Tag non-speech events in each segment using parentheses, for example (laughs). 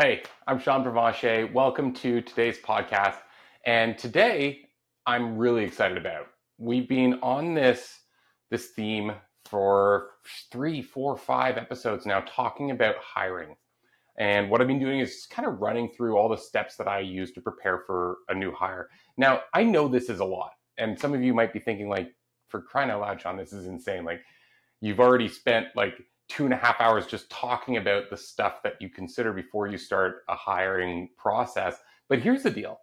Hey, I'm Sean Provencher. Welcome to today's podcast. And today I'm really excited about. We've been on this this theme for three, four, five episodes now, talking about hiring. And what I've been doing is kind of running through all the steps that I use to prepare for a new hire. Now, I know this is a lot, and some of you might be thinking, like, for crying out loud, Sean, this is insane. Like, you've already spent like two and a half hours just talking about the stuff that you consider before you start a hiring process. But here's the deal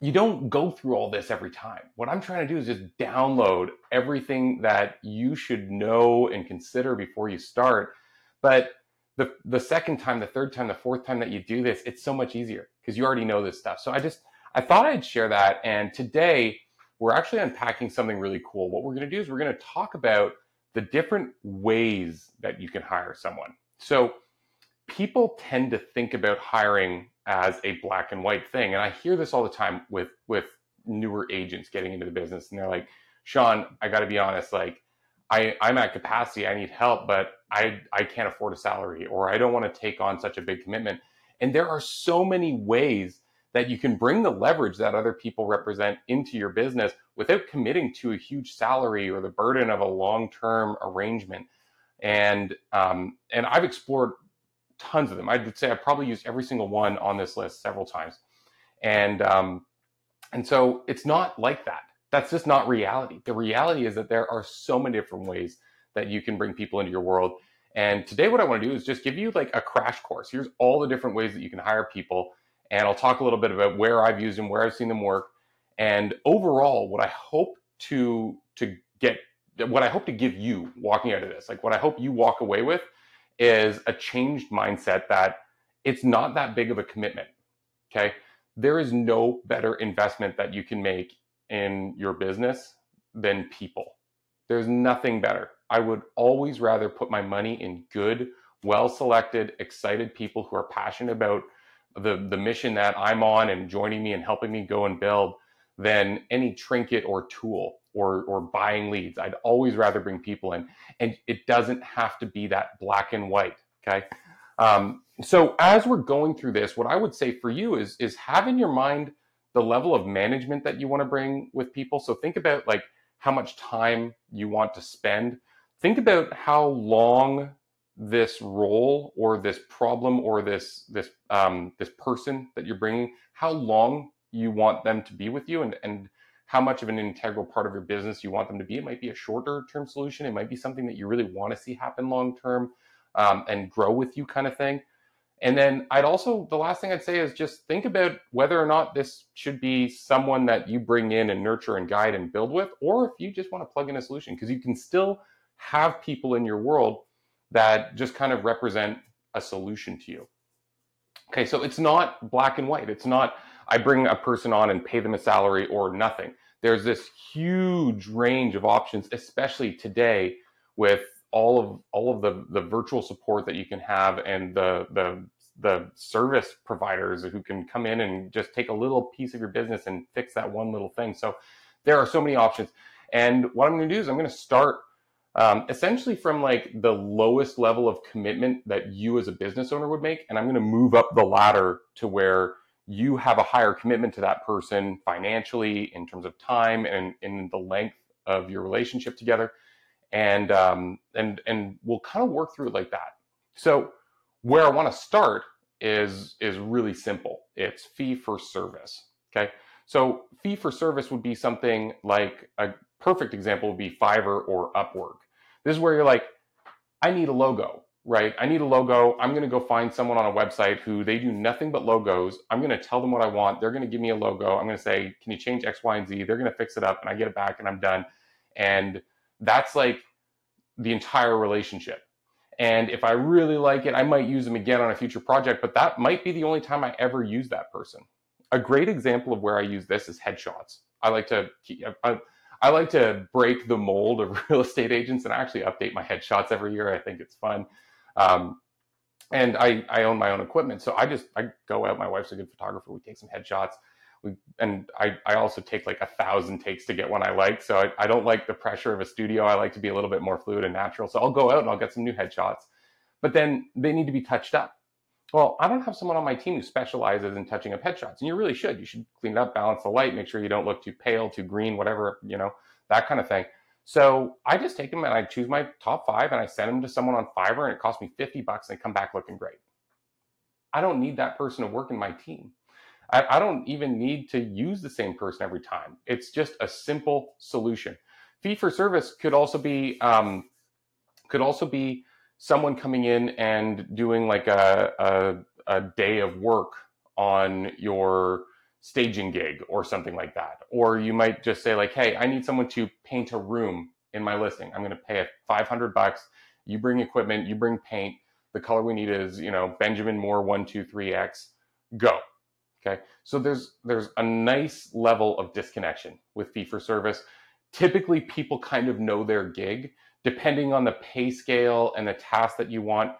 you don't go through all this every time. What I'm trying to do is just download everything that you should know and consider before you start. But the, the second time, the third time, the fourth time that you do this, it's so much easier because you already know this stuff. So I just, I thought I'd share that. And today we're actually unpacking something really cool. What we're going to do is we're going to talk about the different ways that you can hire someone. So people tend to think about hiring as a black and white thing. And I hear this all the time with with newer agents getting into the business and they're like, Sean, I gotta be honest, like I, I'm at capacity, I need help, but I I can't afford a salary or I don't want to take on such a big commitment. And there are so many ways that you can bring the leverage that other people represent into your business without committing to a huge salary or the burden of a long-term arrangement. And um, and I've explored tons of them. I would say I've probably used every single one on this list several times, and um, and so it's not like that. That's just not reality. The reality is that there are so many different ways that you can bring people into your world. And today, what I want to do is just give you like a crash course. Here's all the different ways that you can hire people and I'll talk a little bit about where I've used them, where I've seen them work, and overall, what I hope to to get, what I hope to give you walking out of this, like what I hope you walk away with, is a changed mindset that it's not that big of a commitment. Okay, there is no better investment that you can make in your business than people. There's nothing better. I would always rather put my money in good, well selected, excited people who are passionate about the the mission that I'm on and joining me and helping me go and build than any trinket or tool or or buying leads. I'd always rather bring people in, and it doesn't have to be that black and white. Okay. Um, so as we're going through this, what I would say for you is is have in your mind the level of management that you want to bring with people. So think about like how much time you want to spend. Think about how long this role or this problem or this this um, this person that you're bringing, how long you want them to be with you, and and how much of an integral part of your business you want them to be. It might be a shorter term solution. It might be something that you really want to see happen long term um, and grow with you, kind of thing. And then I'd also the last thing I'd say is just think about whether or not this should be someone that you bring in and nurture and guide and build with, or if you just want to plug in a solution because you can still have people in your world that just kind of represent a solution to you. Okay, so it's not black and white. It's not I bring a person on and pay them a salary or nothing. There's this huge range of options, especially today with all of all of the the virtual support that you can have and the the the service providers who can come in and just take a little piece of your business and fix that one little thing. So there are so many options. And what I'm going to do is I'm going to start um, essentially from like the lowest level of commitment that you as a business owner would make. And I'm going to move up the ladder to where you have a higher commitment to that person financially in terms of time and in the length of your relationship together. And, um, and, and we'll kind of work through it like that. So where I want to start is, is really simple. It's fee for service. Okay. So fee for service would be something like a perfect example would be Fiverr or Upwork. This is where you're like, I need a logo, right? I need a logo. I'm going to go find someone on a website who they do nothing but logos. I'm going to tell them what I want. They're going to give me a logo. I'm going to say, can you change X, Y, and Z? They're going to fix it up and I get it back and I'm done. And that's like the entire relationship. And if I really like it, I might use them again on a future project, but that might be the only time I ever use that person. A great example of where I use this is headshots. I like to, I, I like to break the mold of (laughs) real estate agents and I actually update my headshots every year. I think it's fun. Um, and I, I own my own equipment. So I just, I go out. My wife's a good photographer. We take some headshots. We, and I, I also take like a thousand takes to get one I like. So I, I don't like the pressure of a studio. I like to be a little bit more fluid and natural. So I'll go out and I'll get some new headshots, but then they need to be touched up. Well, I don't have someone on my team who specializes in touching up headshots, and you really should. You should clean it up, balance the light, make sure you don't look too pale, too green, whatever, you know, that kind of thing. So I just take them and I choose my top five and I send them to someone on Fiverr and it costs me 50 bucks and they come back looking great. I don't need that person to work in my team. I, I don't even need to use the same person every time. It's just a simple solution. Fee for service could also be um, could also be someone coming in and doing like a, a, a day of work on your staging gig or something like that. Or you might just say like, hey, I need someone to paint a room in my listing. I'm going to pay 500 bucks. You bring equipment, you bring paint. The color we need is, you know, Benjamin Moore 123X. Go. Okay. So there's there's a nice level of disconnection with fee for service. Typically people kind of know their gig depending on the pay scale and the task that you want,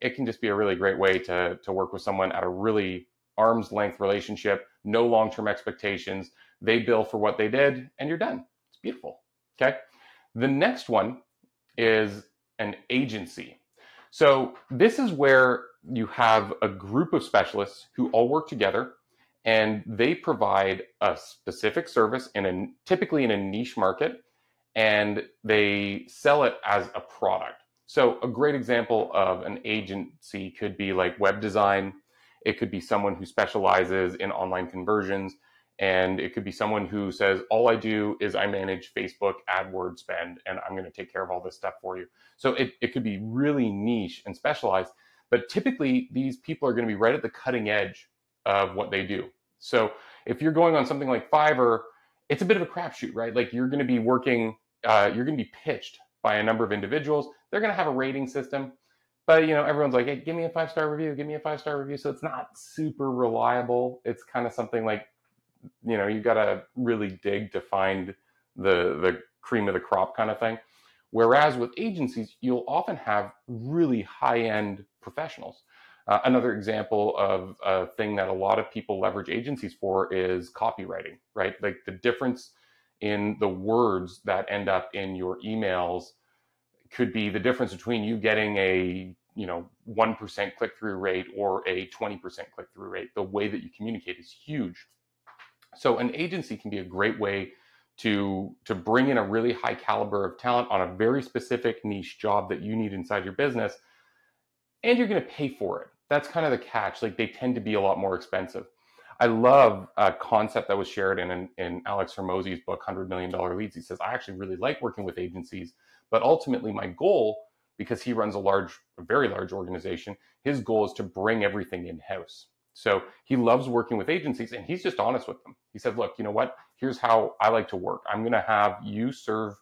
it can just be a really great way to, to work with someone at a really arm's length relationship, no long term expectations. They bill for what they did, and you're done. It's beautiful. Okay. The next one is an agency. So, this is where you have a group of specialists who all work together and they provide a specific service in a typically in a niche market and they sell it as a product. So, a great example of an agency could be like web design. It could be someone who specializes in online conversions. And it could be someone who says, All I do is I manage Facebook AdWords spend, and I'm going to take care of all this stuff for you. So, it, it could be really niche and specialized. But typically, these people are going to be right at the cutting edge of what they do. So, if you're going on something like Fiverr, it's a bit of a crapshoot, right? Like you're going to be working uh, you're going to be pitched by a number of individuals. They're going to have a rating system, but you know everyone's like, "Hey, give me a five star review. Give me a five star review." So it's not super reliable. It's kind of something like, you know, you got to really dig to find the the cream of the crop kind of thing. Whereas with agencies, you'll often have really high end professionals. Uh, another example of a thing that a lot of people leverage agencies for is copywriting, right? Like the difference in the words that end up in your emails could be the difference between you getting a you know 1% click through rate or a 20% click through rate. The way that you communicate is huge. So an agency can be a great way to to bring in a really high caliber of talent on a very specific niche job that you need inside your business and you're going to pay for it. That's kind of the catch. Like they tend to be a lot more expensive I love a concept that was shared in, in Alex Hormozi's book, $100 Million Leads. He says, I actually really like working with agencies, but ultimately my goal, because he runs a large, a very large organization, his goal is to bring everything in house. So he loves working with agencies and he's just honest with them. He said, look, you know what? Here's how I like to work. I'm going to have you serve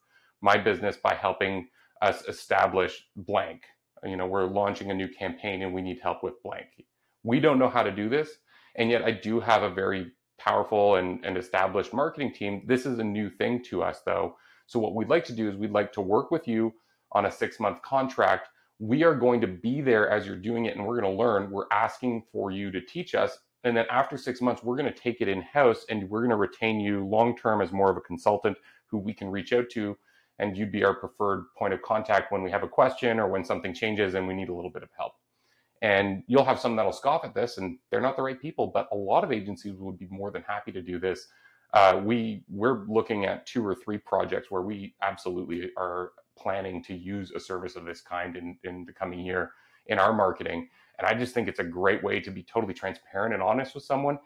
my business by helping us establish blank. You know, we're launching a new campaign and we need help with blank. We don't know how to do this and yet I do have a very powerful and, and established marketing team. This is a new thing to us, though. So, what we'd like to do is we'd like to work with you on a six month contract. We are going to be there as you're doing it and we're going to learn. We're asking for you to teach us. And then after six months, we're going to take it in house and we're going to retain you long term as more of a consultant who we can reach out to. And you'd be our preferred point of contact when we have a question or when something changes and we need a little bit of help. And you'll have some that'll scoff at this, and they're not the right people. But a lot of agencies would be more than happy to do this. Uh, we we're looking at two or three projects where we absolutely are planning to use a service of this kind in in the coming year in our marketing. And I just think it's a great way to be totally transparent and honest with someone.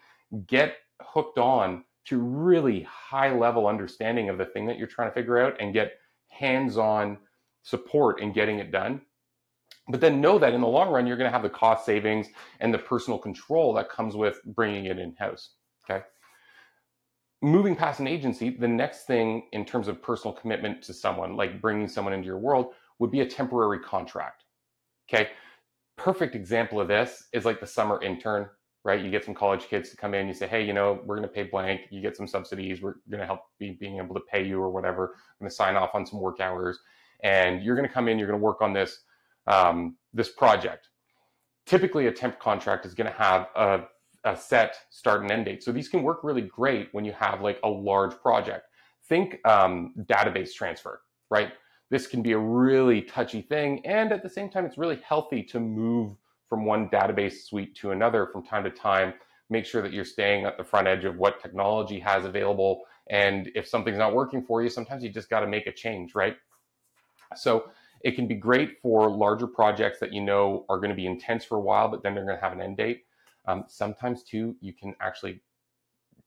Get hooked on to really high level understanding of the thing that you're trying to figure out and get hands on support in getting it done but then know that in the long run, you're going to have the cost savings and the personal control that comes with bringing it in house. Okay. Moving past an agency, the next thing in terms of personal commitment to someone, like bringing someone into your world, would be a temporary contract. Okay. Perfect example of this is like the summer intern, right? You get some college kids to come in, you say, hey, you know, we're going to pay blank, you get some subsidies, we're going to help be being able to pay you or whatever, I'm going to sign off on some work hours, and you're going to come in, you're going to work on this um, this project. Typically, a temp contract is going to have a, a set start and end date. So these can work really great when you have like a large project. Think um, database transfer, right? This can be a really touchy thing. And at the same time, it's really healthy to move from one database suite to another from time to time. Make sure that you're staying at the front edge of what technology has available. And if something's not working for you, sometimes you just got to make a change, right? So it can be great for larger projects that you know are going to be intense for a while, but then they're going to have an end date. Um, sometimes, too, you can actually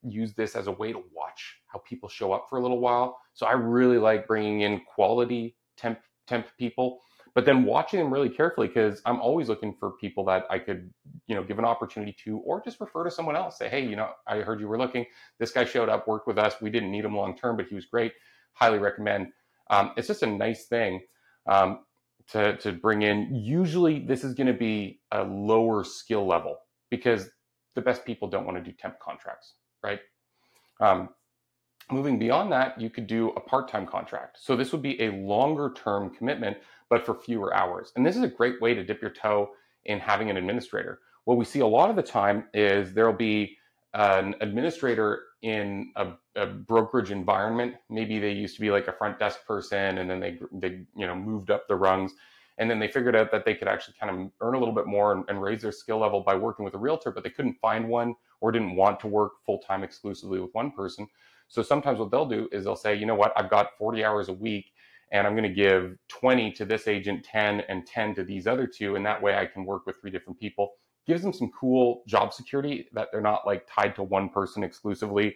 use this as a way to watch how people show up for a little while. So I really like bringing in quality temp temp people, but then watching them really carefully because I'm always looking for people that I could, you know, give an opportunity to, or just refer to someone else. Say, hey, you know, I heard you were looking. This guy showed up, worked with us. We didn't need him long term, but he was great. Highly recommend. Um, it's just a nice thing um, to to bring in. Usually, this is going to be a lower skill level because the best people don't want to do temp contracts, right? Um, moving beyond that, you could do a part-time contract. So this would be a longer-term commitment, but for fewer hours. And this is a great way to dip your toe in having an administrator. What we see a lot of the time is there'll be an administrator in a, a, brokerage environment. Maybe they used to be like a front desk person, and then they they you know moved up the rungs, and then they figured out that they could actually kind of earn a little bit more and, and raise their skill level by working with a realtor, but they couldn't find one or didn't want to work full time exclusively with one person. So sometimes what they'll do is they'll say, you know what, I've got 40 hours a week and I'm going to give 20 to this agent, 10 and 10 to these other two. And that way I can work with three different people. Gives them some cool job security that they're not like tied to one person exclusively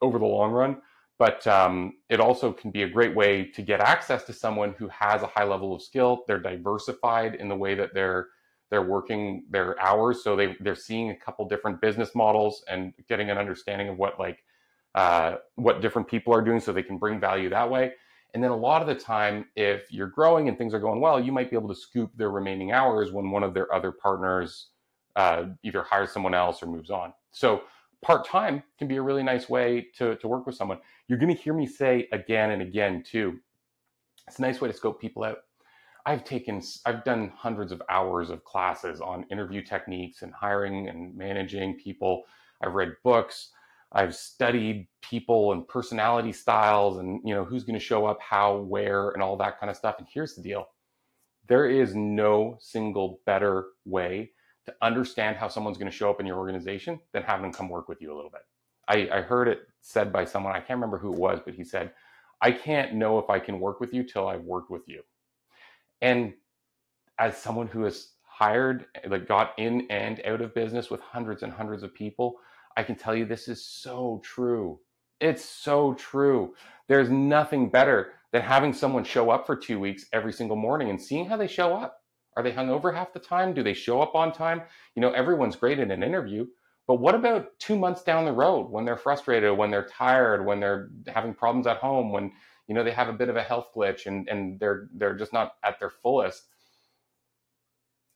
over the long run. But um, it also can be a great way to get access to someone who has a high level of skill. They're diversified in the way that they're they're working their hours, so they they're seeing a couple different business models and getting an understanding of what like uh, what different people are doing, so they can bring value that way. And then a lot of the time, if you're growing and things are going well, you might be able to scoop their remaining hours when one of their other partners uh, either hires someone else or moves on. So part time can be a really nice way to, to work with someone. You're going to hear me say again and again, too. It's a nice way to scope people out. I've taken, I've done hundreds of hours of classes on interview techniques and hiring and managing people. I've read books. I've studied people and personality styles and, you know, who's going to show up, how, where, and all that kind of stuff. And here's the deal there is no single better way to understand how someone's going to show up in your organization than having them come work with you a little bit. I, I heard it said by someone, I can't remember who it was, but he said, I can't know if I can work with you till I've worked with you. And as someone who has hired, like got in and out of business with hundreds and hundreds of people, I can tell you this is so true. It's so true. There's nothing better than having someone show up for two weeks every single morning and seeing how they show up. Are they hungover half the time? Do they show up on time? You know, everyone's great in an interview, but what about two months down the road when they're frustrated, when they're tired, when they're having problems at home, when you know they have a bit of a health glitch and and they're they're just not at their fullest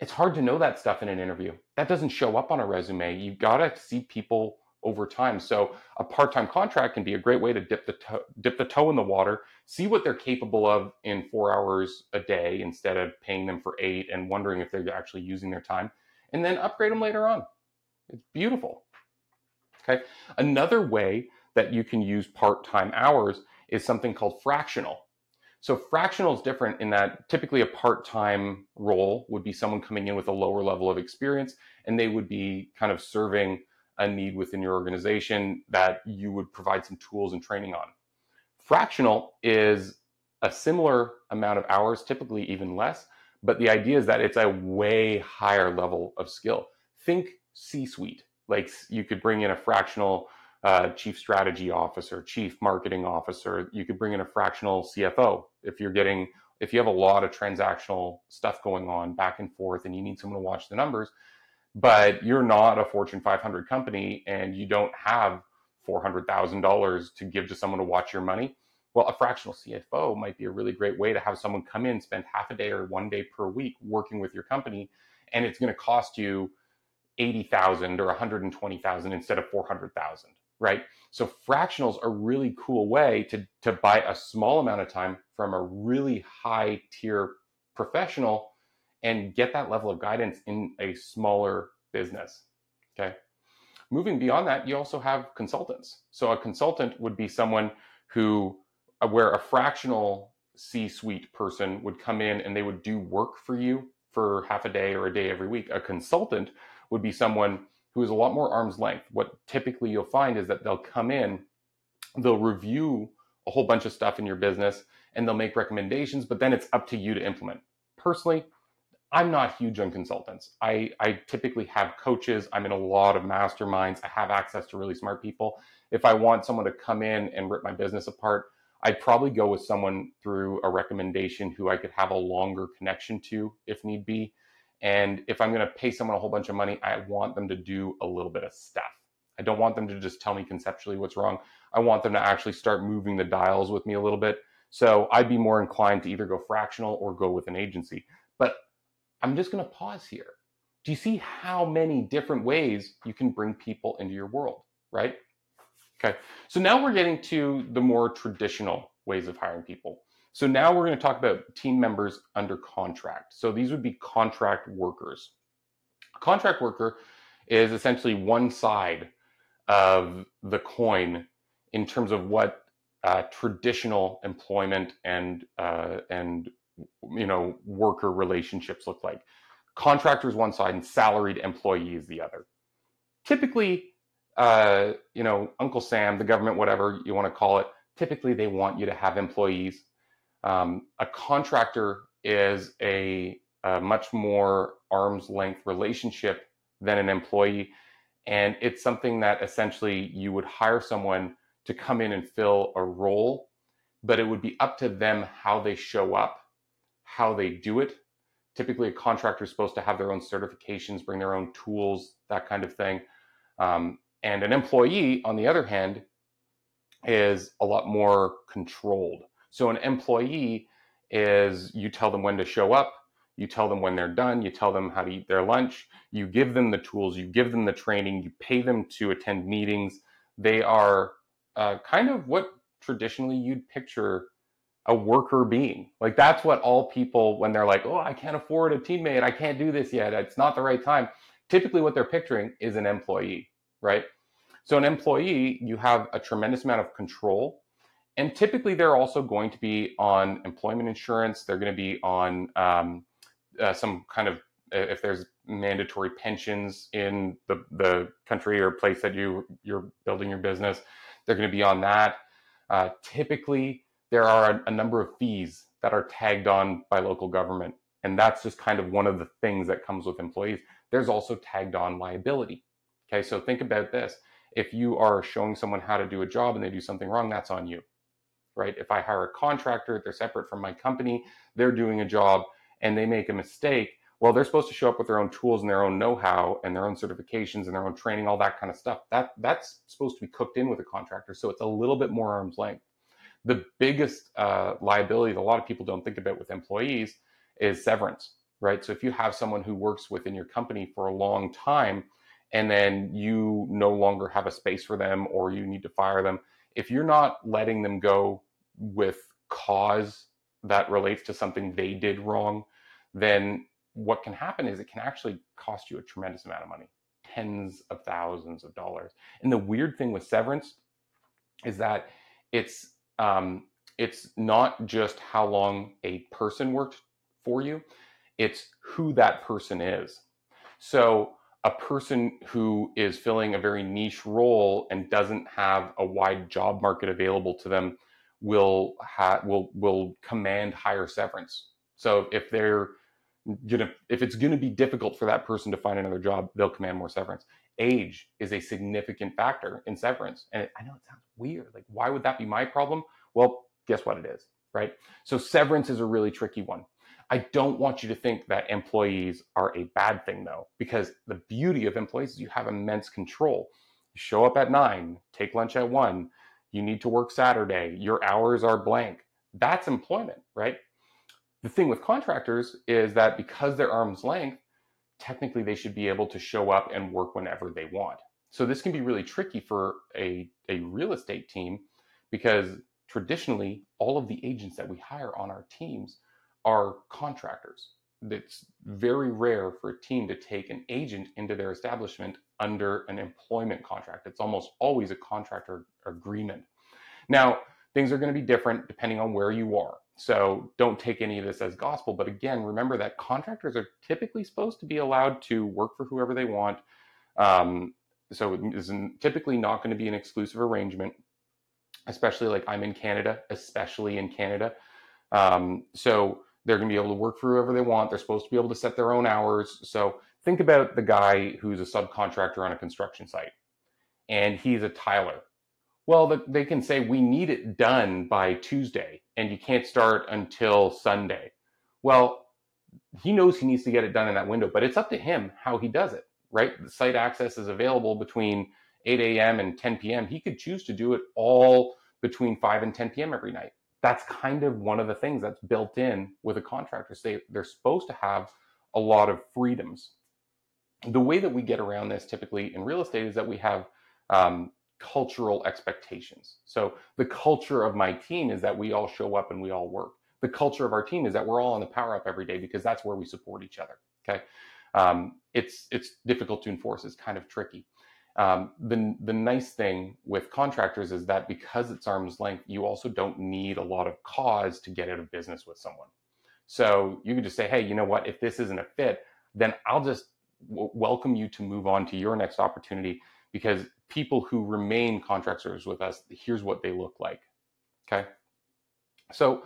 it's hard to know that stuff in an interview. That doesn't show up on a resume. You've got to see people over time. So a part-time contract can be a great way to dip the toe, dip the toe in the water see what they're capable of in four hours a day instead of paying them for eight and wondering if they're actually using their time and then upgrade them later on. It's beautiful. Okay? Another way that you can use part-time hours is something called fractional. So fractional is different in that typically a part-time role would be someone coming in with a lower level of experience and they would be kind of serving a need within your organization that you would provide some tools and training on. Fractional is a similar amount of hours, typically even less, but the idea is that it's a way higher level of skill. Think C-suite. Like you could bring in a fractional uh, chief strategy officer, chief marketing officer. You could bring in a fractional CFO if you're getting if you have a lot of transactional stuff going on back and forth and you need someone to watch the numbers, but you're not a Fortune 500 company and you don't have $400,000 to give to someone to watch your money. Well, a fractional CFO might be a really great way to have someone come in, spend half a day or one day per week working with your company, and it's going to cost you 80,000 or 120,000 instead of 400,000 right? So fractionals are a really cool way to, to buy a small amount of time from a really high tier professional and get that level of guidance in a smaller business. Okay. Moving beyond that, you also have consultants. So a consultant would be someone who, uh, where a fractional C suite person would come in and they would do work for you for half a day or a day every week. A consultant would be someone who is a lot more arm's length. What typically you'll find is that they'll come in, they'll review a whole bunch of stuff in your business, and they'll make recommendations, but then it's up to you to implement. Personally, I'm not huge on consultants. I, I typically have coaches. I'm in a lot of masterminds. I have access to really smart people. If I want someone to come in and rip my business apart, I'd probably go with someone through a recommendation who I could have a longer connection to if need be. And if I'm going to pay someone a whole bunch of money, I want them to do a little bit of stuff. I don't want them to just tell me conceptually what's wrong. I want them to actually start moving the dials with me a little bit. So I'd be more inclined to either go fractional or go with an agency. But I'm just going to pause here. Do you see how many different ways you can bring people into your world, right? Okay. So now we're getting to the more traditional ways of hiring people. So now we're going to talk about team members under contract. So these would be contract workers. A contract worker is essentially one side of the coin in terms of what uh, traditional employment and uh, and you know worker relationships look like. Contractors one side and salaried employees the other. Typically, uh, you know, Uncle Sam, the government, whatever you want to call it, typically they want you to have employees. Um, a contractor is a, a, much more arm's length relationship than an employee. And it's something that essentially you would hire someone to come in and fill a role, but it would be up to them how they show up, how they do it. Typically, a contractor is supposed to have their own certifications, bring their own tools, that kind of thing. Um, and an employee, on the other hand, is a lot more controlled. So an employee is you tell them when to show up, you tell them when they're done, you tell them how to eat their lunch, you give them the tools, you give them the training, you pay them to attend meetings. They are uh, kind of what traditionally you'd picture a worker being. Like that's what all people, when they're like, oh, I can't afford a teammate, I can't do this yet, it's not the right time. Typically, what they're picturing is an employee, right? So, an employee, you have a tremendous amount of control. And typically, they're also going to be on employment insurance. They're going to be on um, uh, some kind of, if there's mandatory pensions in the, the country or place that you, you're building your business, they're going to be on that. Uh, typically, there are a, a number of fees that are tagged on by local government. And that's just kind of one of the things that comes with employees. There's also tagged on liability. Okay, so think about this if you are showing someone how to do a job and they do something wrong, that's on you, right? If I hire a contractor, they're separate from my company, they're doing a job and they make a mistake, well, they're supposed to show up with their own tools and their own know-how and their own certifications and their own training, all that kind of stuff. That that's supposed to be cooked in with a contractor, so it's a little bit more arm's length. The biggest uh, liability that a lot of people don't think about with employees is severance, right? So if you have someone who works within your company for a long time, and then you no longer have a space for them or you need to fire them, if you're not letting them go with cause that relates to something they did wrong, then what can happen is it can actually cost you a tremendous amount of money, tens of thousands of dollars. And the weird thing with severance is that it's um, it's not just how long a person worked for you; it's who that person is. So a person who is filling a very niche role and doesn't have a wide job market available to them will ha- will will command higher severance. So if they're gonna if it's gonna be difficult for that person to find another job, they'll command more severance. Age is a significant factor in severance, and it, I know it sounds weird. Like, why would that be my problem? Well, guess what it is, right? So severance is a really tricky one. I don't want you to think that employees are a bad thing, though, because the beauty of employees is you have immense control. You show up at nine, take lunch at one, you need to work Saturday, your hours are blank. That's employment, right? The thing with contractors is that because they're arm's length, technically they should be able to show up and work whenever they want. So this can be really tricky for a, a real estate team because traditionally all of the agents that we hire on our teams are contractors. It's very rare for a team to take an agent into their establishment under an employment contract. It's almost always a contractor agreement. Now, things are going to be different depending on where you are. So don't take any of this as gospel. But again, remember that contractors are typically supposed to be allowed to work for whoever they want. Um, so it is typically not going to be an exclusive arrangement, especially like I'm in Canada, especially in Canada. Um, so they're going to be able to work for whoever they want. They're supposed to be able to set their own hours. So think about the guy who's a subcontractor on a construction site and he's a tiler. Well, they can say we need it done by Tuesday and you can't start until Sunday. Well, he knows he needs to get it done in that window, but it's up to him how he does it, right? The site access is available between 8 a.m. and 10 p.m. He could choose to do it all between 5 and 10 p.m. every night. That's kind of one of the things that's built in with a contractor. They, they're supposed to have a lot of freedoms. The way that we get around this typically in real estate is that we have um, cultural expectations. So the culture of my team is that we all show up and we all work. The culture of our team is that we're all on the power up every day because that's where we support each other. Okay, um, it's it's difficult to enforce. It's kind of tricky. Um, the the nice thing with contractors is that because it's arm's length, you also don't need a lot of cause to get out of business with someone. So you can just say, hey, you know what? If this isn't a fit, then I'll just w- welcome you to move on to your next opportunity because people who remain contractors with us, here's what they look like. Okay. So,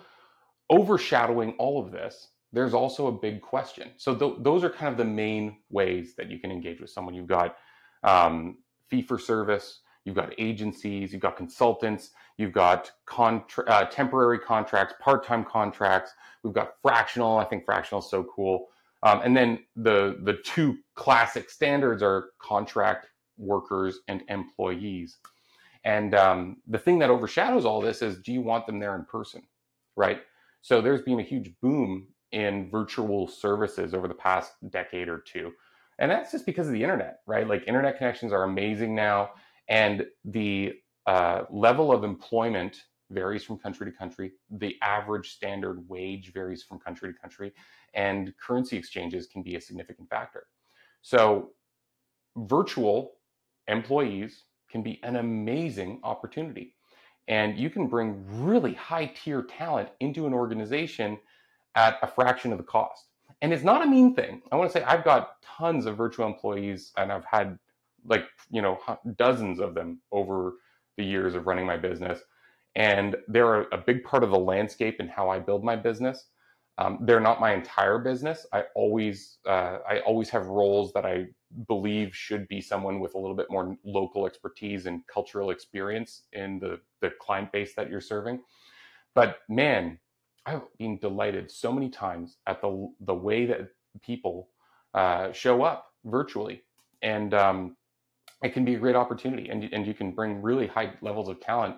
overshadowing all of this, there's also a big question. So, th- those are kind of the main ways that you can engage with someone. You've got um, fee for service, you've got agencies, you've got consultants, you've got contra- uh, temporary contracts, part time contracts, we've got fractional. I think fractional is so cool. Um, and then the the two classic standards are contract workers and employees. And um, the thing that overshadows all this is do you want them there in person? Right. So there's been a huge boom in virtual services over the past decade or two. And that's just because of the internet, right? Like internet connections are amazing now. And the uh, level of employment varies from country to country. The average standard wage varies from country to country. And currency exchanges can be a significant factor. So virtual employees can be an amazing opportunity. And you can bring really high tier talent into an organization at a fraction of the cost. And it's not a mean thing. I want to say I've got tons of virtual employees and I've had like, you know, dozens of them over the years of running my business. And they're a big part of the landscape and how I build my business. Um, they're not my entire business. I always uh, I always have roles that I believe should be someone with a little bit more local expertise and cultural experience in the the client base that you're serving. But man, I've been delighted so many times at the the way that people uh, show up virtually, and um, it can be a great opportunity, and and you can bring really high levels of talent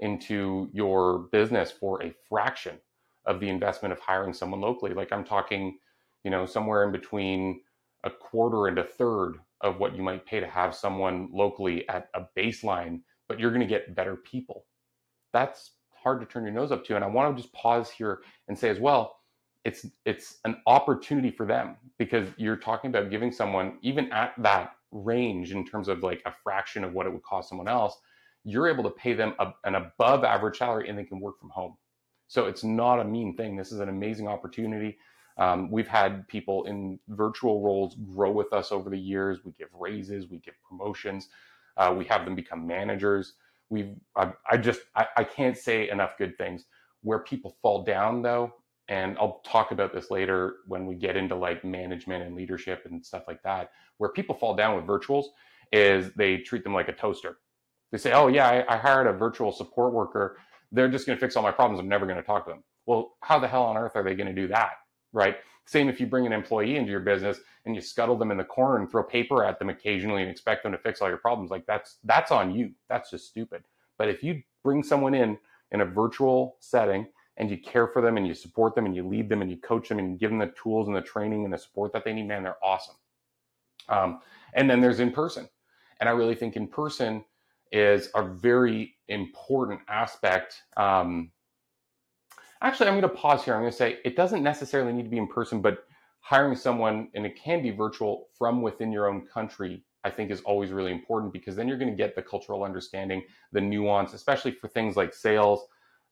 into your business for a fraction of the investment of hiring someone locally. Like I'm talking, you know, somewhere in between a quarter and a third of what you might pay to have someone locally at a baseline, but you're going to get better people. That's hard to turn your nose up to. And I want to just pause here and say as well, it's it's an opportunity for them because you're talking about giving someone even at that range in terms of like a fraction of what it would cost someone else, you're able to pay them a, an above average salary and they can work from home. So it's not a mean thing. This is an amazing opportunity. Um, we've had people in virtual roles grow with us over the years. We give raises, we give promotions, uh, we have them become managers. We've, I, I just, I, I can't say enough good things. Where people fall down though, and I'll talk about this later when we get into like management and leadership and stuff like that. Where people fall down with virtuals is they treat them like a toaster. They say, "Oh yeah, I, I hired a virtual support worker they're just going to fix all my problems. I'm never going to talk to them. Well, how the hell on earth are they going to do that? Right. Same if you bring an employee into your business and you scuttle them in the corner and throw paper at them occasionally and expect them to fix all your problems. Like that's that's on you. That's just stupid. But if you bring someone in in a virtual setting and you care for them and you support them and you lead them and you coach them and you give them the tools and the training and the support that they need, man, they're awesome. Um, and then there's in person. And I really think in person is a very important aspect. Um, actually, I'm going to pause here. I'm going to say it doesn't necessarily need to be in person, but hiring someone, and it can be virtual from within your own country, I think is always really important because then you're going to get the cultural understanding, the nuance, especially for things like sales.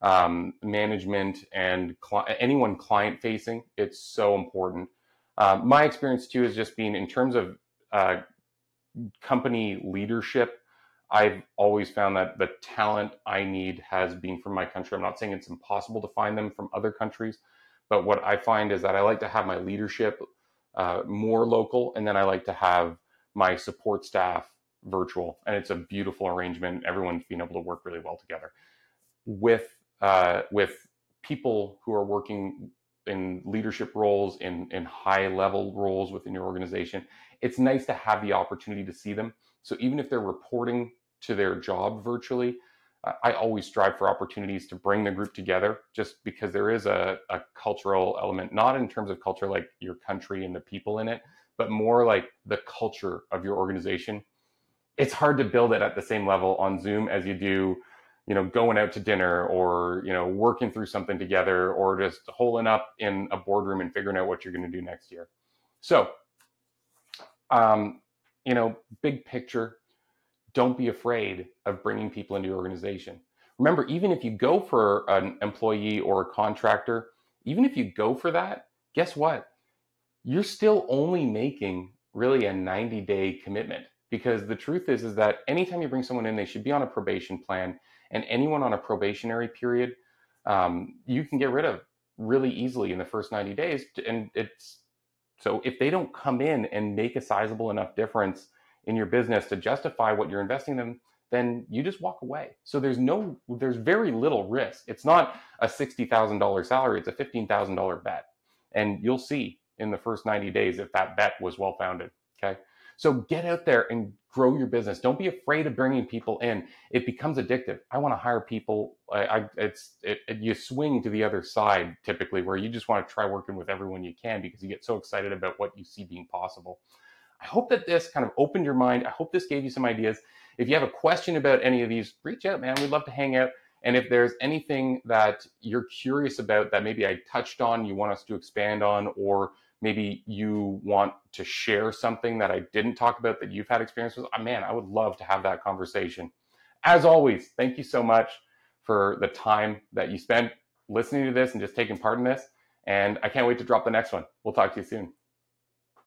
um, management and cli- anyone client facing. It's so important. Uh, my experience too is just being in terms of uh, company leadership. I've always found that the talent I need has been from my country. I'm not saying it's impossible to find them from other countries, but what I find is that I like to have my leadership uh, more local, and then I like to have my support staff virtual, and it's a beautiful arrangement. Everyone's been able to work really well together with uh, with people who are working in leadership roles, in in high level roles within your organization. It's nice to have the opportunity to see them. So even if they're reporting to their job virtually, I always strive for opportunities to bring the group together just because there is a, a, cultural element, not in terms of culture like your country and the people in it, but more like the culture of your organization. It's hard to build it at the same level on Zoom as you do, you know, going out to dinner or, you know, working through something together or just holding up in a boardroom and figuring out what you're going to do next year. So, um, you know, big picture, don't be afraid of bringing people into your organization. Remember, even if you go for an employee or a contractor, even if you go for that, guess what? You're still only making really a 90 day commitment because the truth is is that anytime you bring someone in they should be on a probation plan and anyone on a probationary period um, you can get rid of really easily in the first 90 days and it's so if they don't come in and make a sizable enough difference in your business to justify what you're investing in them, then you just walk away. So there's no, there's very little risk. It's not a $60,000 salary, it's a $15,000 bet. And you'll see in the first 90 days if that bet was well founded. Okay. So get out there and grow your business. Don't be afraid of bringing people in. It becomes addictive. I want to hire people. I, I it's it, it, you swing to the other side typically, where you just want to try working with everyone you can because you get so excited about what you see being possible. I hope that this kind of opened your mind. I hope this gave you some ideas. If you have a question about any of these, reach out, man. We'd love to hang out. And if there's anything that you're curious about that maybe I touched on, you want us to expand on, or maybe you want to share something that I didn't talk about that you've had experience with, uh, man, I would love to have that conversation. As always, thank you so much for the time that you spent listening to this and just taking part in this. And I can't wait to drop the next one. We'll talk to you soon.